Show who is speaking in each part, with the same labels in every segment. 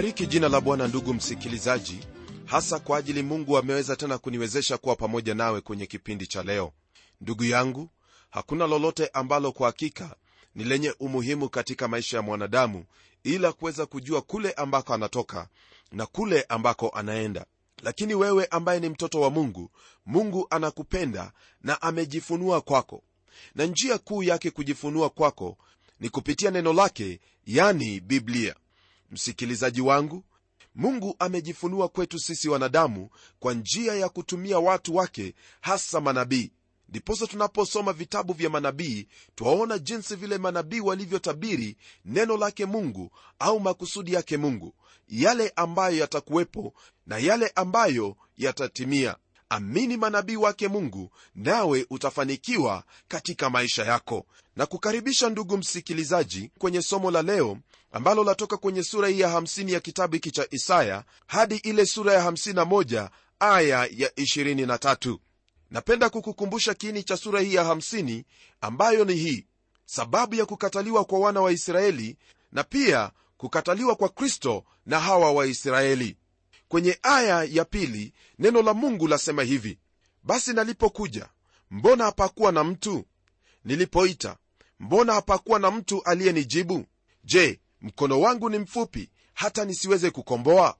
Speaker 1: nalibariki jina la bwana ndugu msikilizaji hasa kwa ajili mungu ameweza tena kuniwezesha kuwa pamoja nawe kwenye kipindi cha leo. Ndugu yangu hakuna lolote ambalo kwa hakika ni lenye umuhimu katika maisha ya mwanadamu ila kuweza kujua kule ambako anatoka na kule ambako anaenda. Lakini wewe ambaye ni mtoto wa mungu mungu anakupenda na amejifunua kwako. Na njia kuu yake kujifunua kwako ni kupitia neno lake yani biblia msikilizaji wangu mungu amejifunua kwetu sisi wanadamu kwa njia ya kutumia watu wake hasa manabii. Ndiposa tunaposoma vitabu vya manabii twaona jinsi vile manabii walivyotabiri neno lake mungu au makusudi yake mungu yale ambayo yatakuwepo na yale ambayo yatatimia. Amini manabii wake mungu nawe utafanikiwa katika maisha yako. Na kukaribisha ndugu msikilizaji kwenye somo la leo ambalo latoka kwenye sura hii ya 50 ya kitabu hiki cha isaya hadi ile sura ya 51 aya ya 23 napenda kukukumbusha kiini cha sura hii ya 50 ambayo ni hii sababu ya kukataliwa kwa wana wa israeli na pia kukataliwa kwa kristo na hawa waisraeli kwenye aya ya pili neno la mungu lasema hivi basi nalipokuja mbona hapakuwa na mtu? Nilipoita mbona hapakuwa na mtu aliyenijibu? Je mkono wangu ni mfupi hata nisiweze kukomboa?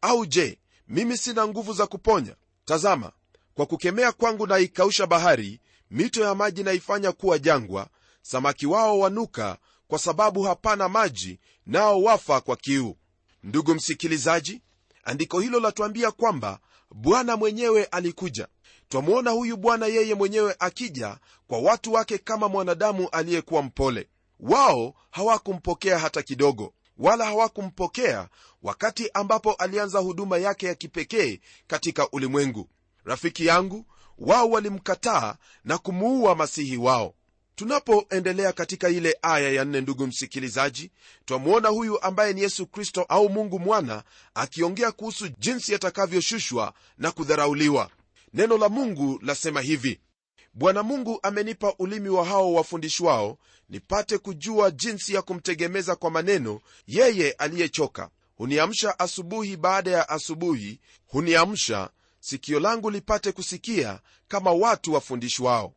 Speaker 1: Au je mimi sina nguvu za kuponya? Tazama kwa kukemea kwangu naikausha bahari mito ya maji naifanya kuwa jangwa samaki wao wanuka kwa sababu hapana maji nao wafa kwa kiu. Ndugu msikilizaji andiko hilo latuambia kwamba bwana mwenyewe alikuja. Twamwona huyu bwana yeye mwenyewe akija kwa watu wake kama mwanadamu aliyekuwa mpole wao hawakumpokea hata kidogo wala hawakumpokea wakati ambapo alianza huduma yake ya kipekee katika ulimwengu. Rafiki yangu wao walimkataa na kumuua masihi wao. Tunapoendelea katika ile aya ya nne ndugu msikilizaji twamwona huyu ambaye ni yesu kristo au mungu mwana akiongea kuhusu jinsi atakavyoshushwa na kudharauliwa. Neno la mungu lasema hivi bwana mungu amenipa ulimi wa hao wafundishwao nipate kujua jinsi ya kumtegemeza kwa maneno yeye aliyechoka. Huniamsha asubuhi baada ya asubuhi huniamsha sikio langu lipate kusikia kama watu wafundishwao.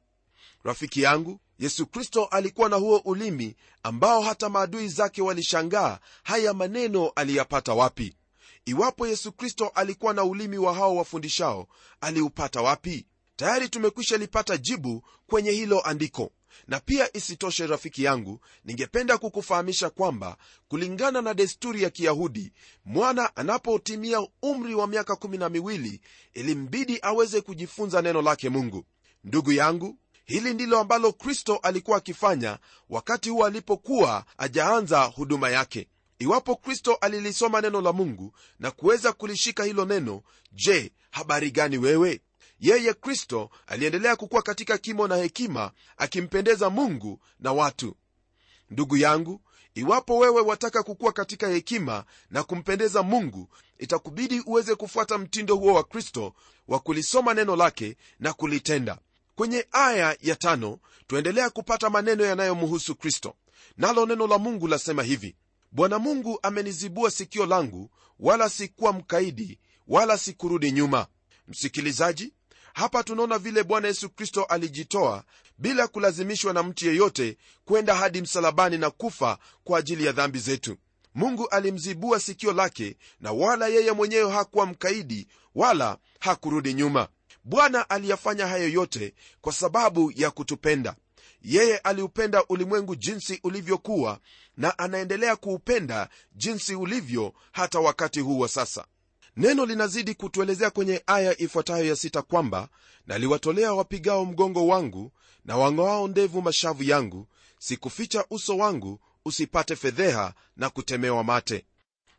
Speaker 1: Rafiki yangu yesu kristo alikuwa na huo ulimi ambao hata maadui zake walishangaa haya maneno aliyapata wapi. Iwapo yesu kristo alikuwa na ulimi wa hao wafundishao aliupata wapi tayari tumekwisha lipata jibu kwenye hilo andiko. Na pia isitoshe rafiki yangu ningependa kukufahamisha kwamba kulingana na desturi ya kiyahudi mwana anapotimia umri wa miaka kumi na miwili ilimbidi aweze kujifunza neno lake mungu. Ndugu yangu hili ndilo ambalo kristo alikuwa akifanya wakati huo alipokuwa ajaanza huduma yake. Iwapo kristo alilisoma neno la mungu na kuweza kulishika hilo neno je habari gani wewe yeye kristo aliendelea kukuwa katika kimo na hekima akimpendeza mungu na watu. Ndugu yangu iwapo wewe wataka kukuwa katika hekima na kumpendeza mungu itakubidi uweze kufuata mtindo huo wa kristo wa kulisoma neno lake na kulitenda. Kwenye aya ya tano tuendelea kupata maneno yanayomhusu kristo. Nalo neno la mungu lasema hivi bwana mungu amenizibua sikio langu wala sikuwa mkaidi wala sikurudi nyuma. Msikilizaji hapa tunaona vile bwana yesu kristo alijitoa bila kulazimishwa na mtu yeyote kwenda hadi msalabani na kufa kwa ajili ya dhambi zetu. Mungu alimzibua sikio lake na wala yeye mwenyewe hakuwa mkaidi wala hakurudi nyuma. Bwana aliyafanya hayo yote kwa sababu ya kutupenda. Yeye aliupenda ulimwengu jinsi ulivyokuwa na anaendelea kuupenda jinsi ulivyo hata wakati huu wa sasa neno linazidi kutuelezea kwenye aya ifuatayo ya sita kwamba naliwatolea wapigao mgongo wangu na wang'oao ndevu mashavu yangu. Sikuficha uso wangu usipate fedheha na kutemewa mate.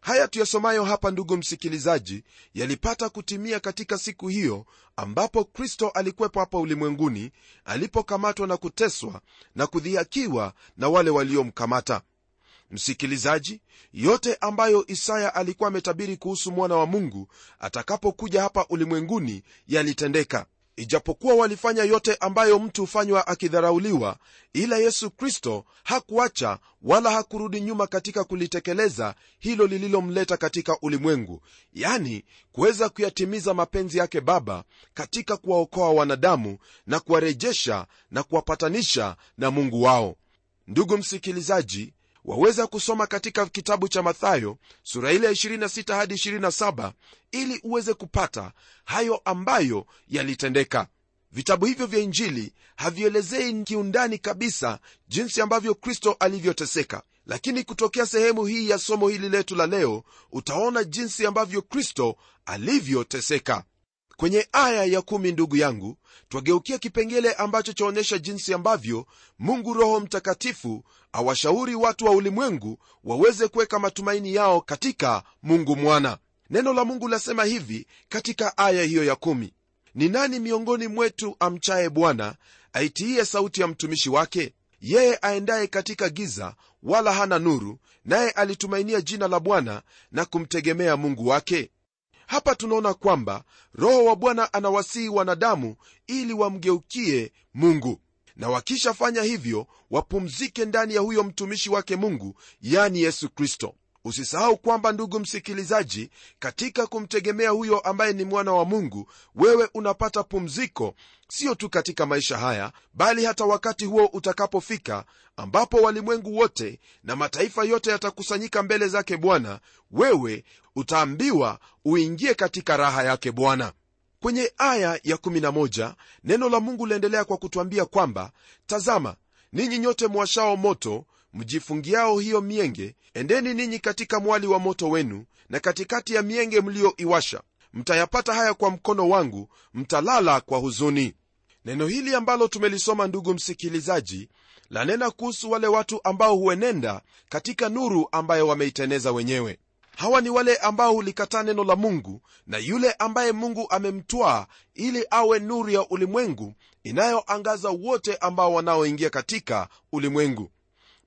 Speaker 1: Haya tuyasomayo hapa ndugu msikilizaji yalipata kutimia katika siku hiyo ambapo kristo alikwepo hapa ulimwenguni alipokamatwa na kuteswa na kudhihakiwa na wale waliomkamata msikilizaji yote ambayo isaya alikuwa ametabiri kuhusu mwana wa mungu atakapokuja hapa ulimwenguni yalitendeka. Ijapokuwa walifanya yote ambayo mtu hufanywa akidharauliwa ila yesu kristo hakuacha wala hakurudi nyuma katika kulitekeleza hilo lililomleta katika ulimwengu yani kuweza kuyatimiza mapenzi yake baba katika kuwaokoa wanadamu na kuwarejesha na kuwapatanisha na mungu wao. Ndugu msikilizaji waweza kusoma katika kitabu cha mathayo sura ile 26 hadi 27 ili uweze kupata hayo ambayo yalitendeka. Vitabu hivyo vya injili havielezei kiundani kabisa jinsi ambavyo kristo alivyoteseka. Lakini kutokea sehemu hii ya somo hili letu la leo utaona jinsi ambavyo kristo alivyoteseka kwenye aya ya kumi ndugu yangu twageukia kipengele ambacho chaonyesha jinsi ambavyo mungu roho mtakatifu awashauri watu wa ulimwengu waweze kuweka matumaini yao katika mungu mwana. Neno la mungu lasema hivi katika aya hiyo ya kumi. Ni nani miongoni mwetu amchaye bwana aitiiye sauti ya mtumishi wake? Yeye aendaye katika giza wala hana nuru naye alitumainia jina la bwana na kumtegemea mungu wake hapa tunaona kwamba roho wa bwana anawasihi wanadamu ili wamgeukie mungu. Na wakishafanya hivyo wapumzike ndani ya huyo mtumishi wake mungu yani yesu kristo usisahau kwamba ndugu msikilizaji katika kumtegemea huyo ambaye ni mwana wa mungu wewe unapata pumziko sio tu katika maisha haya bali hata wakati huo utakapofika ambapo walimwengu wote na mataifa yote yatakusanyika mbele zake bwana wewe utaambiwa uingie katika raha yake bwana. Kwenye aya ya 11 neno la mungu liendelea kwa kutwambia kwamba tazama ninyi nyote mwashao moto mjifungiao hiyo mienge endeni ninyi katika mwali wa moto wenu na katikati ya mienge mlioiwasha mtayapata haya kwa mkono wangu mtalala kwa huzuni. Neno hili ambalo tumelisoma ndugu msikilizaji lanena kuhusu wale watu ambao huenenda katika nuru ambayo wameiteneza wenyewe. Hawa ni wale ambao hulikataa neno la mungu na yule ambaye mungu amemtwaa ili awe nuru ya ulimwengu inayoangaza wote ambao wanaoingia katika ulimwengu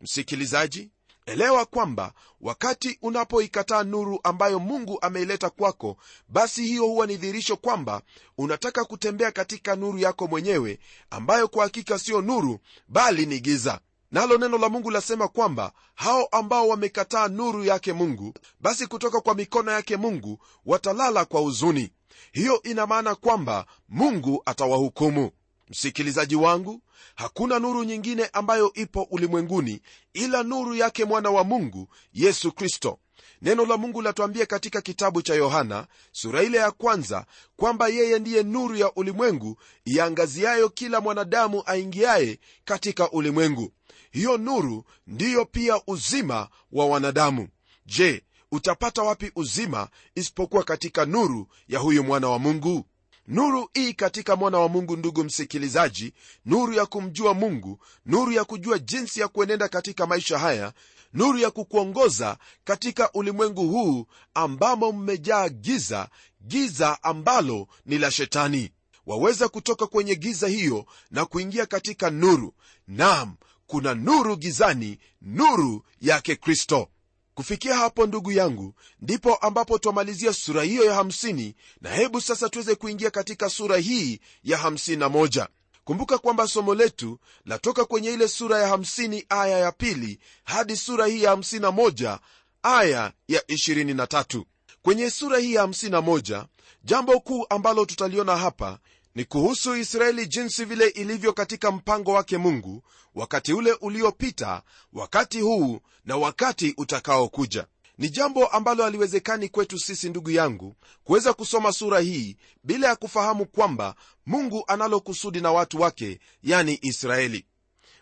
Speaker 1: msikilizaji elewa kwamba wakati unapoikataa nuru ambayo mungu ameileta kwako basi hiyo huwa ni dhihirisho kwamba unataka kutembea katika nuru yako mwenyewe ambayo kwa hakika siyo nuru bali ni giza. Nalo neno la mungu lasema kwamba hao ambao wamekataa nuru yake mungu basi kutoka kwa mikono yake mungu watalala kwa huzuni. Hiyo ina maana kwamba mungu atawahukumu msikilizaji wangu hakuna nuru nyingine ambayo ipo ulimwenguni ila nuru yake mwana wa mungu yesu kristo. Neno la mungu latuambia katika kitabu cha yohana sura ile ya kwanza kwamba yeye ndiye nuru ya ulimwengu iangaziayo kila mwanadamu aingiaye katika ulimwengu. Hiyo nuru ndiyo pia uzima wa wanadamu. Je utapata wapi uzima isipokuwa katika nuru ya huyu mwana wa mungu nuru ii katika mwana wa mungu ndugu msikilizaji nuru ya kumjua mungu nuru ya kujua jinsi ya kuenenda katika maisha haya nuru ya kukuongoza katika ulimwengu huu ambamo mmejaa giza giza ambalo ni la shetani. Waweza kutoka kwenye giza hiyo na kuingia katika nuru. Nam kuna nuru gizani nuru yake kristo kufikia hapo ndugu yangu ndipo ambapo twamalizia sura hiyo ya 50 na hebu sasa tuweze kuingia katika sura hii ya 51 kumbuka kwamba somo letu latoka kwenye ile sura ya 50 aya ya pili hadi sura hii ya 51 aya ya 23 kwenye sura hii ya 51 jambo kuu ambalo tutaliona hapa ni kuhusu israeli jinsi vile ilivyo katika mpango wake mungu wakati ule uliopita wakati huu na wakati utakaokuja. Ni jambo ambalo haliwezekani kwetu sisi ndugu yangu kuweza kusoma sura hii bila ya kufahamu kwamba mungu analo kusudi na watu wake yani israeli.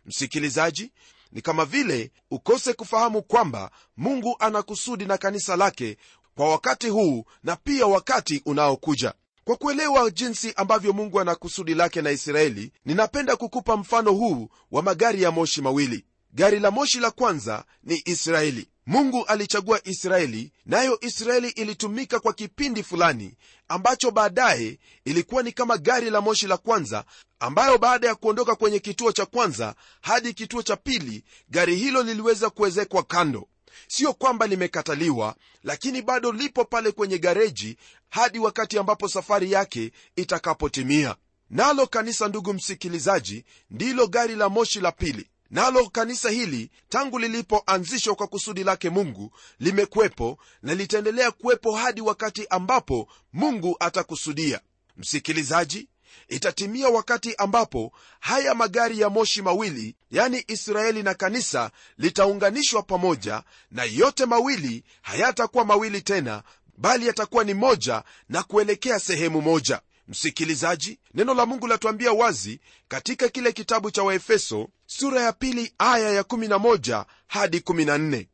Speaker 1: Msikilizaji ni kama vile ukose kufahamu kwamba mungu ana kusudi na kanisa lake kwa wakati huu na pia wakati unaokuja kwa kuelewa jinsi ambavyo mungu ana kusudi lake na israeli ninapenda kukupa mfano huu wa magari ya moshi mawili. Gari la moshi la kwanza ni israeli. Mungu alichagua israeli nayo israeli ilitumika kwa kipindi fulani ambacho baadaye ilikuwa ni kama gari la moshi la kwanza ambayo baada ya kuondoka kwenye kituo cha kwanza hadi kituo cha pili gari hilo liliweza kuwezekwa kando sio kwamba limekataliwa lakini bado lipo pale kwenye gareji hadi wakati ambapo safari yake itakapotimia. Nalo kanisa ndugu msikilizaji ndilo gari la moshi la pili. Nalo kanisa hili tangu lilipoanzishwa kwa kusudi lake mungu limekuwepo na litaendelea kuwepo hadi wakati ambapo mungu atakusudia. Msikilizaji itatimia wakati ambapo haya magari ya moshi mawili yani israeli na kanisa litaunganishwa pamoja na yote mawili hayatakuwa mawili tena bali yatakuwa ni moja na kuelekea sehemu moja. Msikilizaji neno la mungu latuambia wazi katika kile kitabu cha waefeso sura ya pili aya ya11 hadi 14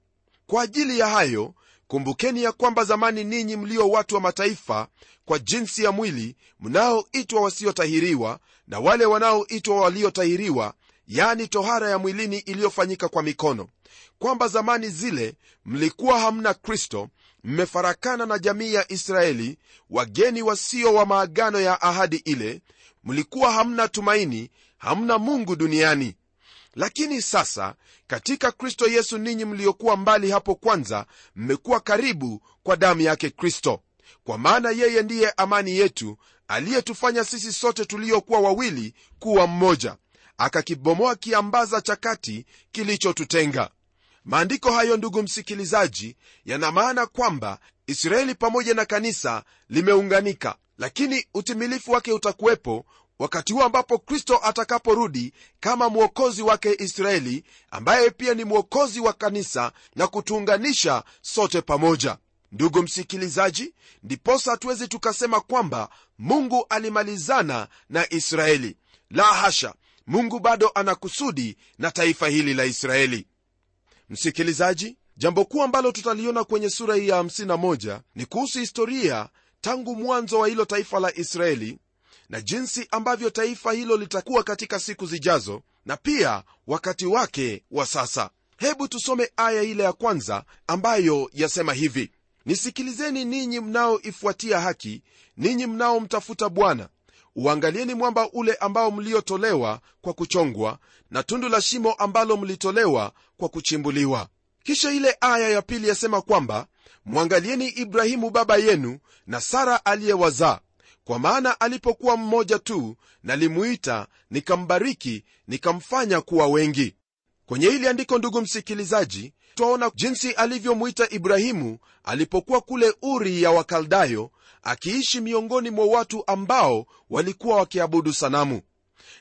Speaker 1: kwa ajili ya hayo kumbukeni ya kwamba zamani ninyi mlio watu wa mataifa kwa jinsi ya mwili mnaoitwa wasiotahiriwa na wale wanaoitwa waliotahiriwa yani tohara ya mwilini iliyofanyika kwa mikono. Kwamba zamani zile mlikuwa hamna kristo mmefarakana na jamii ya israeli wageni wasio wa maagano ya ahadi ile mlikuwa hamna tumaini hamna mungu duniani lakini sasa katika kristo yesu ninyi mliokuwa mbali hapo kwanza mmekuwa karibu kwa damu yake kristo. Kwa maana yeye ndiye amani yetu aliyetufanya sisi sote tuliokuwa wawili kuwa mmoja akakibomoa kiambaza cha kati kilichotutenga. Maandiko hayo ndugu msikilizaji yana maana kwamba israeli pamoja na kanisa limeunganika lakini utimilifu wake utakuwepo wakati huo ambapo kristo atakaporudi kama mwokozi wake israeli ambaye pia ni mwokozi wa kanisa na kutuunganisha sote pamoja. Ndugu msikilizaji ndiposa hatuwezi tukasema kwamba mungu alimalizana na israeli. La hasha mungu bado ana kusudi na taifa hili la israeli. Msikilizaji jambo kuu ambalo tutaliona kwenye sura hii ya 51 ni kuhusu historia tangu mwanzo wa hilo taifa la israeli na jinsi ambavyo taifa hilo litakuwa katika siku zijazo na pia wakati wake wa sasa. Hebu tusome aya ile ya kwanza ambayo yasema hivi nisikilizeni ninyi mnaoifuatia haki ninyi mnaomtafuta bwana. Uangalieni mwamba ule ambao mliotolewa kwa kuchongwa na tundu la shimo ambalo mlitolewa kwa kuchimbuliwa. Kisha ile aya ya pili yasema kwamba mwangalieni ibrahimu baba yenu na sara aliyewazaa kwa maana alipokuwa mmoja tu nalimuita nikambariki nikamfanya kuwa wengi. Kwenye hili andiko ndugu msikilizaji twaona jinsi alivyomwita ibrahimu alipokuwa kule uri ya wakaldayo akiishi miongoni mwa watu ambao walikuwa wakiabudu sanamu.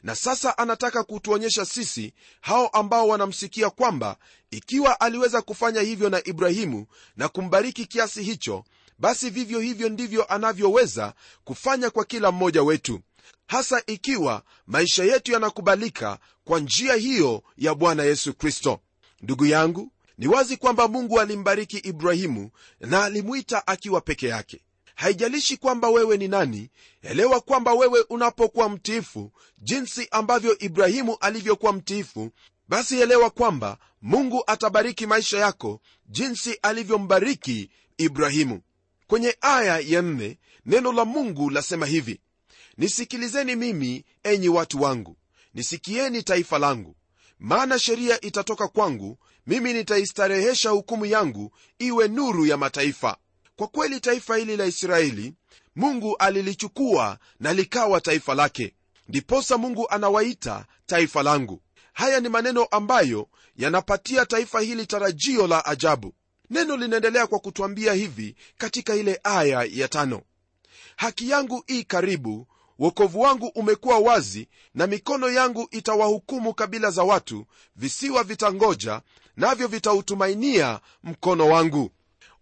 Speaker 1: Na sasa anataka kutuonyesha sisi hao ambao wanamsikia kwamba ikiwa aliweza kufanya hivyo na ibrahimu na kumbariki kiasi hicho basi vivyo hivyo ndivyo anavyoweza kufanya kwa kila mmoja wetu hasa ikiwa maisha yetu yanakubalika kwa njia hiyo ya bwana yesu kristo. Ndugu yangu ni wazi kwamba mungu alimbariki ibrahimu na alimwita akiwa peke yake. Haijalishi kwamba wewe ni nani elewa kwamba wewe unapokuwa mtiifu jinsi ambavyo ibrahimu alivyokuwa mtiifu basi elewa kwamba mungu atabariki maisha yako jinsi alivyombariki ibrahimu kwenye aya ya nne neno la mungu lasema hivi nisikilizeni mimi enyi watu wangu. Nisikieni taifa langu. Maana sheria itatoka kwangu mimi nitaistarehesha hukumu yangu iwe nuru ya mataifa. Kwa kweli taifa hili la israeli mungu alilichukua na likawa taifa lake. Ndiposa mungu anawaita taifa langu. Haya ni maneno ambayo yanapatia taifa hili tarajio la ajabu neno linaendelea kwa kutwambia hivi katika ile aya ya tano. Haki yangu ii karibu wokovu wangu umekuwa wazi na mikono yangu itawahukumu kabila za watu visiwa vitangoja navyo vitautumainia mkono wangu.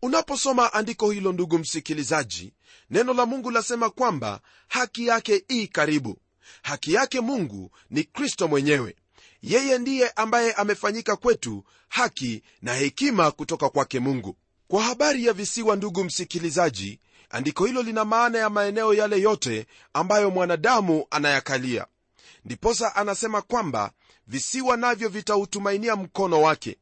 Speaker 1: Unaposoma andiko hilo ndugu msikilizaji neno la mungu lasema kwamba haki yake ii karibu. Haki yake mungu ni kristo mwenyewe yeye ndiye ambaye amefanyika kwetu haki na hekima kutoka kwake mungu. Kwa habari ya visiwa ndugu msikilizaji andiko hilo lina maana ya maeneo yale yote ambayo mwanadamu anayakalia. Ndiposa anasema kwamba visiwa navyo vitautumainia mkono wake.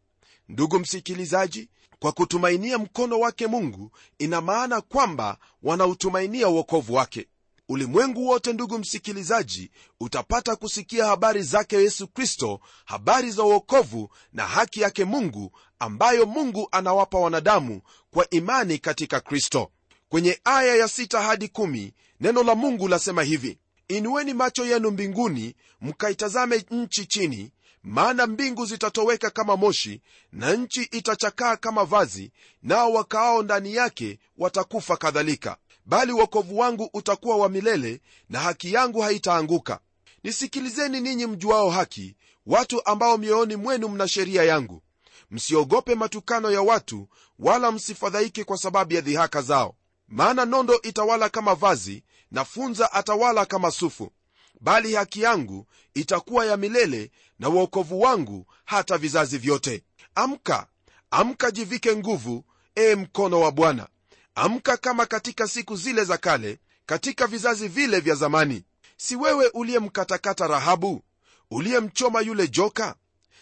Speaker 1: Ndugu msikilizaji kwa kutumainia mkono wake mungu ina maana kwamba wanautumainia uokovu wake ulimwengu wote ndugu msikilizaji utapata kusikia habari zake yesu kristo habari za uokovu na haki yake mungu ambayo mungu anawapa wanadamu kwa imani katika kristo. Kwenye aya ya 6 hadi 1 neno la mungu lasema hivi inueni macho yenu mbinguni mkaitazame nchi chini maana mbingu zitatoweka kama moshi na nchi itachakaa kama vazi nao wakaao ndani yake watakufa kadhalika bali uokovu wangu utakuwa wa milele na haki yangu haitaanguka. Nisikilizeni ninyi mjuao haki watu ambao mioyoni mwenu mna sheria yangu. Msiogope matukano ya watu wala msifadhaike kwa sababu ya dhihaka zao. Maana nondo itawala kama vazi na funza atawala kama sufu. Bali haki yangu itakuwa ya milele na uokovu wangu hata vizazi vyote. Amka amka jivike nguvu ee mkono wa bwana amka kama katika siku zile za kale katika vizazi vile vya zamani. Si wewe uliyemkatakata rahabu? Uliyemchoma yule joka?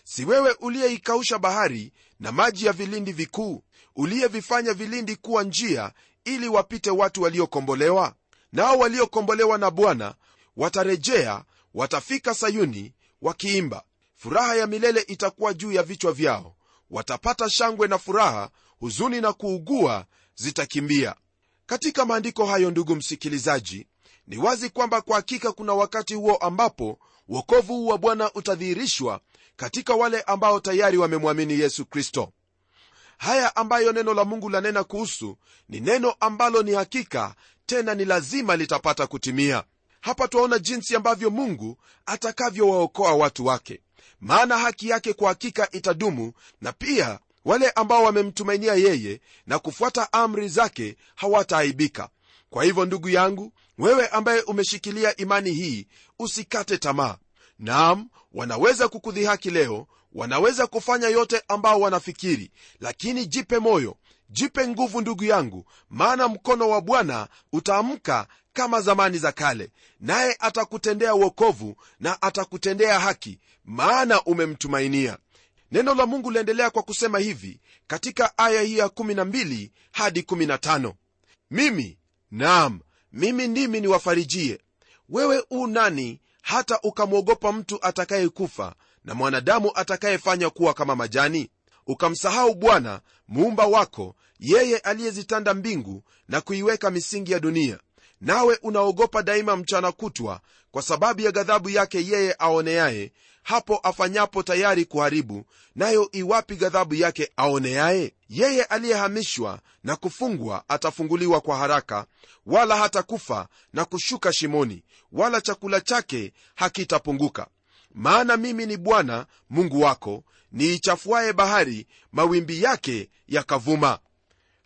Speaker 1: Si wewe uliyeikausha bahari na maji ya vilindi vikuu? Uliyevifanya vilindi kuwa njia ili wapite watu waliokombolewa? Nao waliokombolewa na bwana watarejea watafika sayuni wakiimba. Furaha ya milele itakuwa juu ya vichwa vyao. Watapata shangwe na furaha huzuni na kuugua zitakimbia. Katika maandiko hayo ndugu msikilizaji ni wazi kwamba kwa hakika kuna wakati huo ambapo wokovu wa bwana utadhihirishwa katika wale ambao tayari wamemwamini yesu kristo. Haya ambayo neno la mungu lanena kuhusu ni neno ambalo ni hakika tena ni lazima litapata kutimia. Hapa twaona jinsi ambavyo mungu atakavyowaokoa watu wake maana haki yake kwa hakika itadumu na pia wale ambao wamemtumainia yeye na kufuata amri zake hawataaibika. Kwa hivyo ndugu yangu wewe ambaye umeshikilia imani hii usikate tamaa. Naam wanaweza kukudhihaki leo wanaweza kufanya yote ambao wanafikiri lakini jipe moyo jipe nguvu ndugu yangu maana mkono wa bwana utaamka kama zamani za kale naye atakutendea uokovu na atakutendea haki maana umemtumainia neno la mungu liendelea kwa kusema hivi katika aya hii ya 12 hadi 15 mimi naam mimi ndimi niwafarijie. Wewe u nani hata ukamwogopa mtu atakayekufa na mwanadamu atakayefanya kuwa kama majani? Ukamsahau bwana muumba wako yeye aliyezitanda mbingu na kuiweka misingi ya dunia nawe unaogopa daima mchana kutwa kwa sababu ya ghadhabu yake yeye aoneaye hapo afanyapo tayari kuharibu nayo iwapi ghadhabu yake aoneaye? Yeye aliyehamishwa na kufungwa atafunguliwa kwa haraka wala hatakufa na kushuka shimoni wala chakula chake hakitapunguka. Maana mimi ni bwana mungu wako niichafuaye bahari mawimbi yake yakavuma.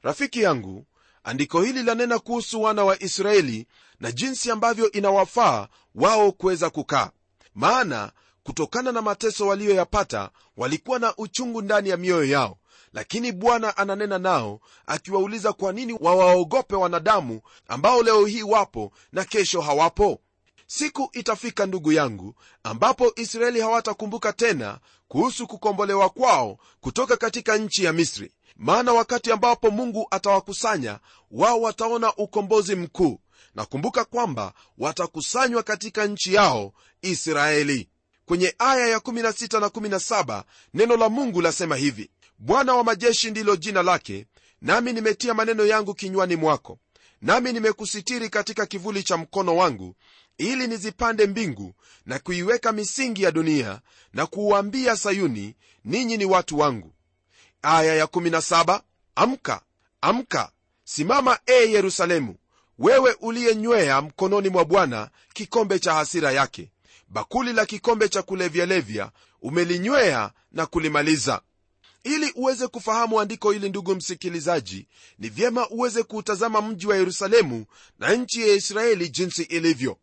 Speaker 1: Rafiki yangu andiko hili lanena kuhusu wana wa israeli na jinsi ambavyo inawafaa wao kuweza kukaa. Maana kutokana na mateso waliyoyapata walikuwa na uchungu ndani ya mioyo yao. Lakini bwana ananena nao akiwauliza kwa nini wawaogope wanadamu ambao leo hii wapo na kesho hawapo? Siku itafika ndugu yangu ambapo israeli hawatakumbuka tena kuhusu kukombolewa kwao kutoka katika nchi ya misri maana wakati ambapo mungu atawakusanya wao wataona ukombozi mkuu. Na kumbuka kwamba watakusanywa katika nchi yao israeli. Kwenye aya ya 16 na 17 neno la mungu lasema hivi bwana wa majeshi ndilo jina lake nami nimetia maneno yangu kinywani mwako. Nami nimekusitiri katika kivuli cha mkono wangu ili nizipande mbingu na kuiweka misingi ya dunia na kuuambia sayuni ninyi ni watu wangu aya ya 17 amka amka simama e yerusalemu wewe uliyenywea mkononi mwa bwana kikombe cha hasira yake. Bakuli la kikombe cha kulevyalevya umelinywea na kulimaliza. Ili uweze kufahamu andiko hili ndugu msikilizaji ni vyema uweze kuutazama mji wa yerusalemu na nchi ya israeli jinsi ilivyo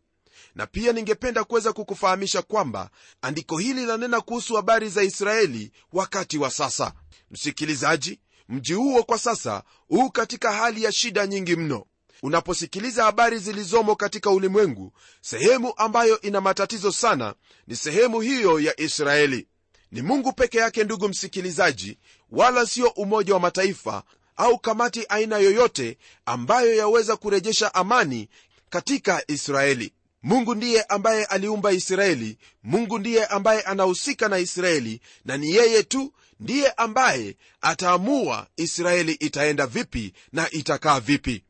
Speaker 1: na pia ningependa kuweza kukufahamisha kwamba andiko hili linanena kuhusu habari za israeli wakati wa sasa. Msikilizaji mji huo kwa sasa huu katika hali ya shida nyingi mno. Unaposikiliza habari zilizomo katika ulimwengu sehemu ambayo ina matatizo sana ni sehemu hiyo ya israeli. Ni mungu peke yake ndugu msikilizaji wala sio umoja wa mataifa au kamati aina yoyote ambayo yaweza kurejesha amani katika israeli mungu ndiye ambaye aliumba israeli mungu ndiye ambaye anahusika na israeli na ni yeye tu ndiye ambaye ataamua israeli itaenda vipi na itakaa vipi.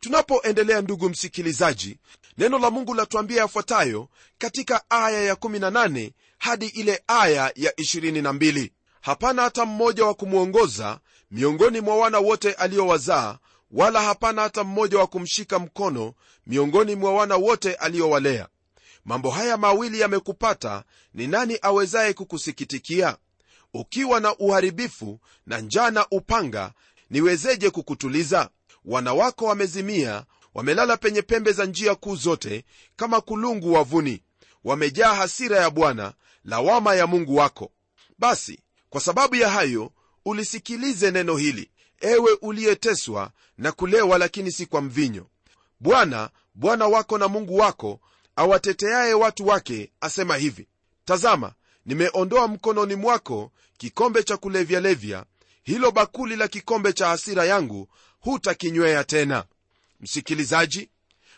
Speaker 1: Tunapoendelea ndugu msikilizaji neno la mungu latuambia yafuatayo katika aya ya18 hadi ile aya ya 22 hapana hata mmoja wa kumwongoza miongoni mwa wana wote aliowazaa wala hapana hata mmoja wa kumshika mkono miongoni mwa wana wote aliowalea. Mambo haya mawili yamekupata ni nani awezaye kukusikitikia? Ukiwa na uharibifu na njaa na upanga niwezeje kukutuliza? Wana wako wamezimia wamelala penye pembe za njia kuu zote kama kulungu wavuni. Wamejaa hasira ya bwana lawama ya mungu wako. Basi kwa sababu ya hayo ulisikilize neno hili ewe uliyeteswa na kulewa lakini si kwa mvinyo. Bwana bwana wako na mungu wako awateteaye watu wake asema hivi. Tazama nimeondoa mkononi mwako kikombe cha kulevyalevya. Hilo bakuli la kikombe cha hasira yangu hutakinywea tena. Msikilizaji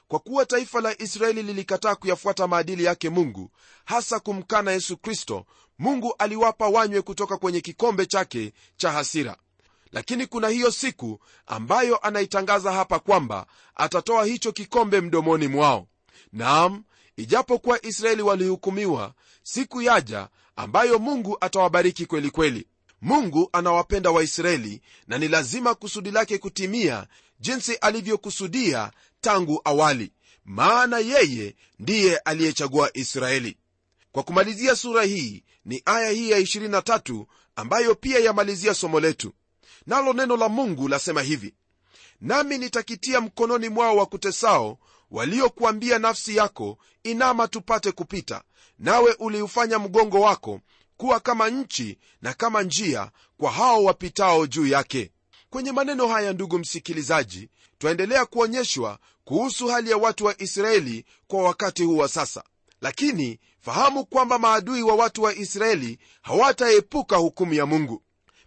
Speaker 1: kwa kuwa taifa la israeli lilikataa kuyafuata maadili yake mungu hasa kumkana yesu kristo mungu aliwapa wanywe kutoka kwenye kikombe chake cha hasira lakini kuna hiyo siku ambayo anaitangaza hapa kwamba atatoa hicho kikombe mdomoni mwao. Naam ijapokuwa israeli walihukumiwa siku yaja ambayo mungu atawabariki kweli kweli. Mungu anawapenda waisraeli na ni lazima kusudi lake kutimia jinsi alivyokusudia tangu awali maana yeye ndiye aliyechagua israeli. Kwa kumalizia sura hii ni aya hii ya 23 ambayo pia yamalizia somo letu nalo neno la mungu lasema hivi nami nitakitia mkononi mwao wa kutesao waliokuambia nafsi yako inama tupate kupita nawe uliufanya mgongo wako kuwa kama nchi na kama njia kwa hao wapitao juu yake. Kwenye maneno haya ndugu msikilizaji twaendelea kuonyeshwa kuhusu hali ya watu wa israeli kwa wakati huu wa sasa. Lakini fahamu kwamba maadui wa watu wa israeli hawataepuka hukumu ya mungu.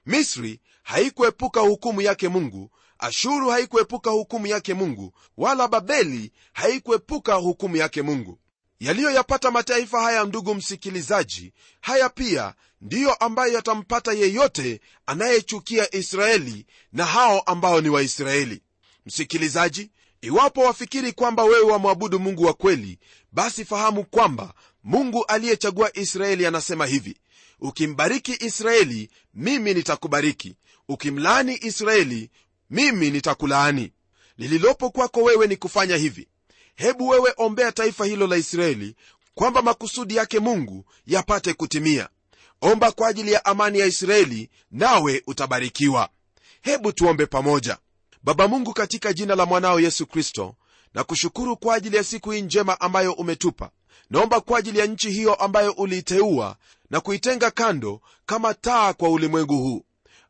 Speaker 1: Misri haikuepuka hukumu yake mungu ashuru haikuepuka hukumu yake mungu wala babeli haikuepuka hukumu yake mungu. Yaliyoyapata mataifa haya ndugu msikilizaji haya pia ndiyo ambayo yatampata yeyote anayechukia israeli na hao ambao ni waisraeli. Msikilizaji iwapo wafikiri kwamba wewe wamwabudu mungu wa kweli basi fahamu kwamba mungu aliyechagua israeli anasema hivi ukimbariki israeli mimi nitakubariki. Ukimlaani israeli mimi nitakulaani. Lililopo kwako wewe ni kufanya hivi. Hebu wewe ombea taifa hilo la israeli kwamba makusudi yake mungu yapate kutimia. Omba kwa ajili ya amani ya israeli nawe utabarikiwa. Hebu tuombe pamoja. Baba mungu katika jina la mwanao yesu kristo na kushukuru kwa ajili ya siku hii njema ambayo umetupa. Naomba kwa ajili ya nchi hiyo ambayo uliiteua na kuitenga kando kama taa kwa ulimwengu huu.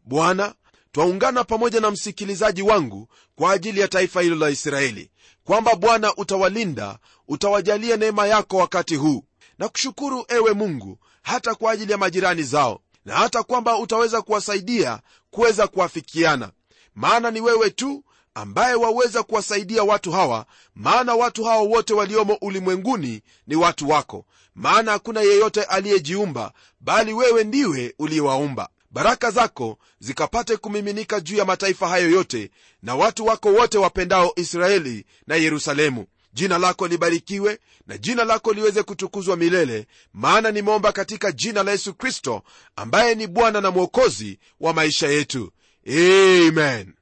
Speaker 1: Bwana twaungana pamoja na msikilizaji wangu kwa ajili ya taifa hilo la israeli kwamba bwana utawalinda utawajalia neema yako wakati huu. Na kushukuru ewe mungu hata kwa ajili ya majirani zao na hata kwamba utaweza kuwasaidia kuweza kuwafikiana maana ni wewe tu ambaye waweza kuwasaidia watu hawa maana watu hawa wote waliomo ulimwenguni ni watu wako. Maana hakuna yeyote aliyejiumba bali wewe ndiwe uliyewaumba. Baraka zako zikapate kumiminika juu ya mataifa hayo yote na watu wako wote wapendao israeli na yerusalemu. Jina lako libarikiwe na jina lako liweze kutukuzwa milele maana nimeomba katika jina la yesu kristo ambaye ni bwana na mwokozi wa maisha yetu. Amen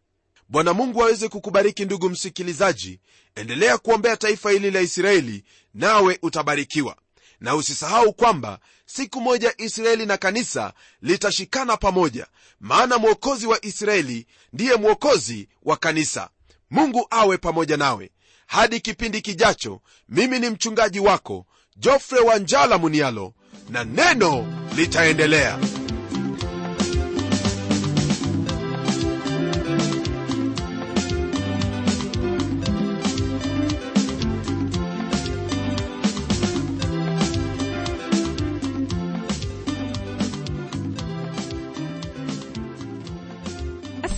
Speaker 1: bwana mungu aweze kukubariki ndugu msikilizaji. Endelea kuombea taifa hili la israeli nawe utabarikiwa. Na usisahau kwamba siku moja israeli na kanisa litashikana pamoja maana mwokozi wa israeli ndiye mwokozi wa kanisa. Mungu awe pamoja nawe. Hadi kipindi kijacho mimi ni mchungaji wako jofre wanjala munialo na neno litaendelea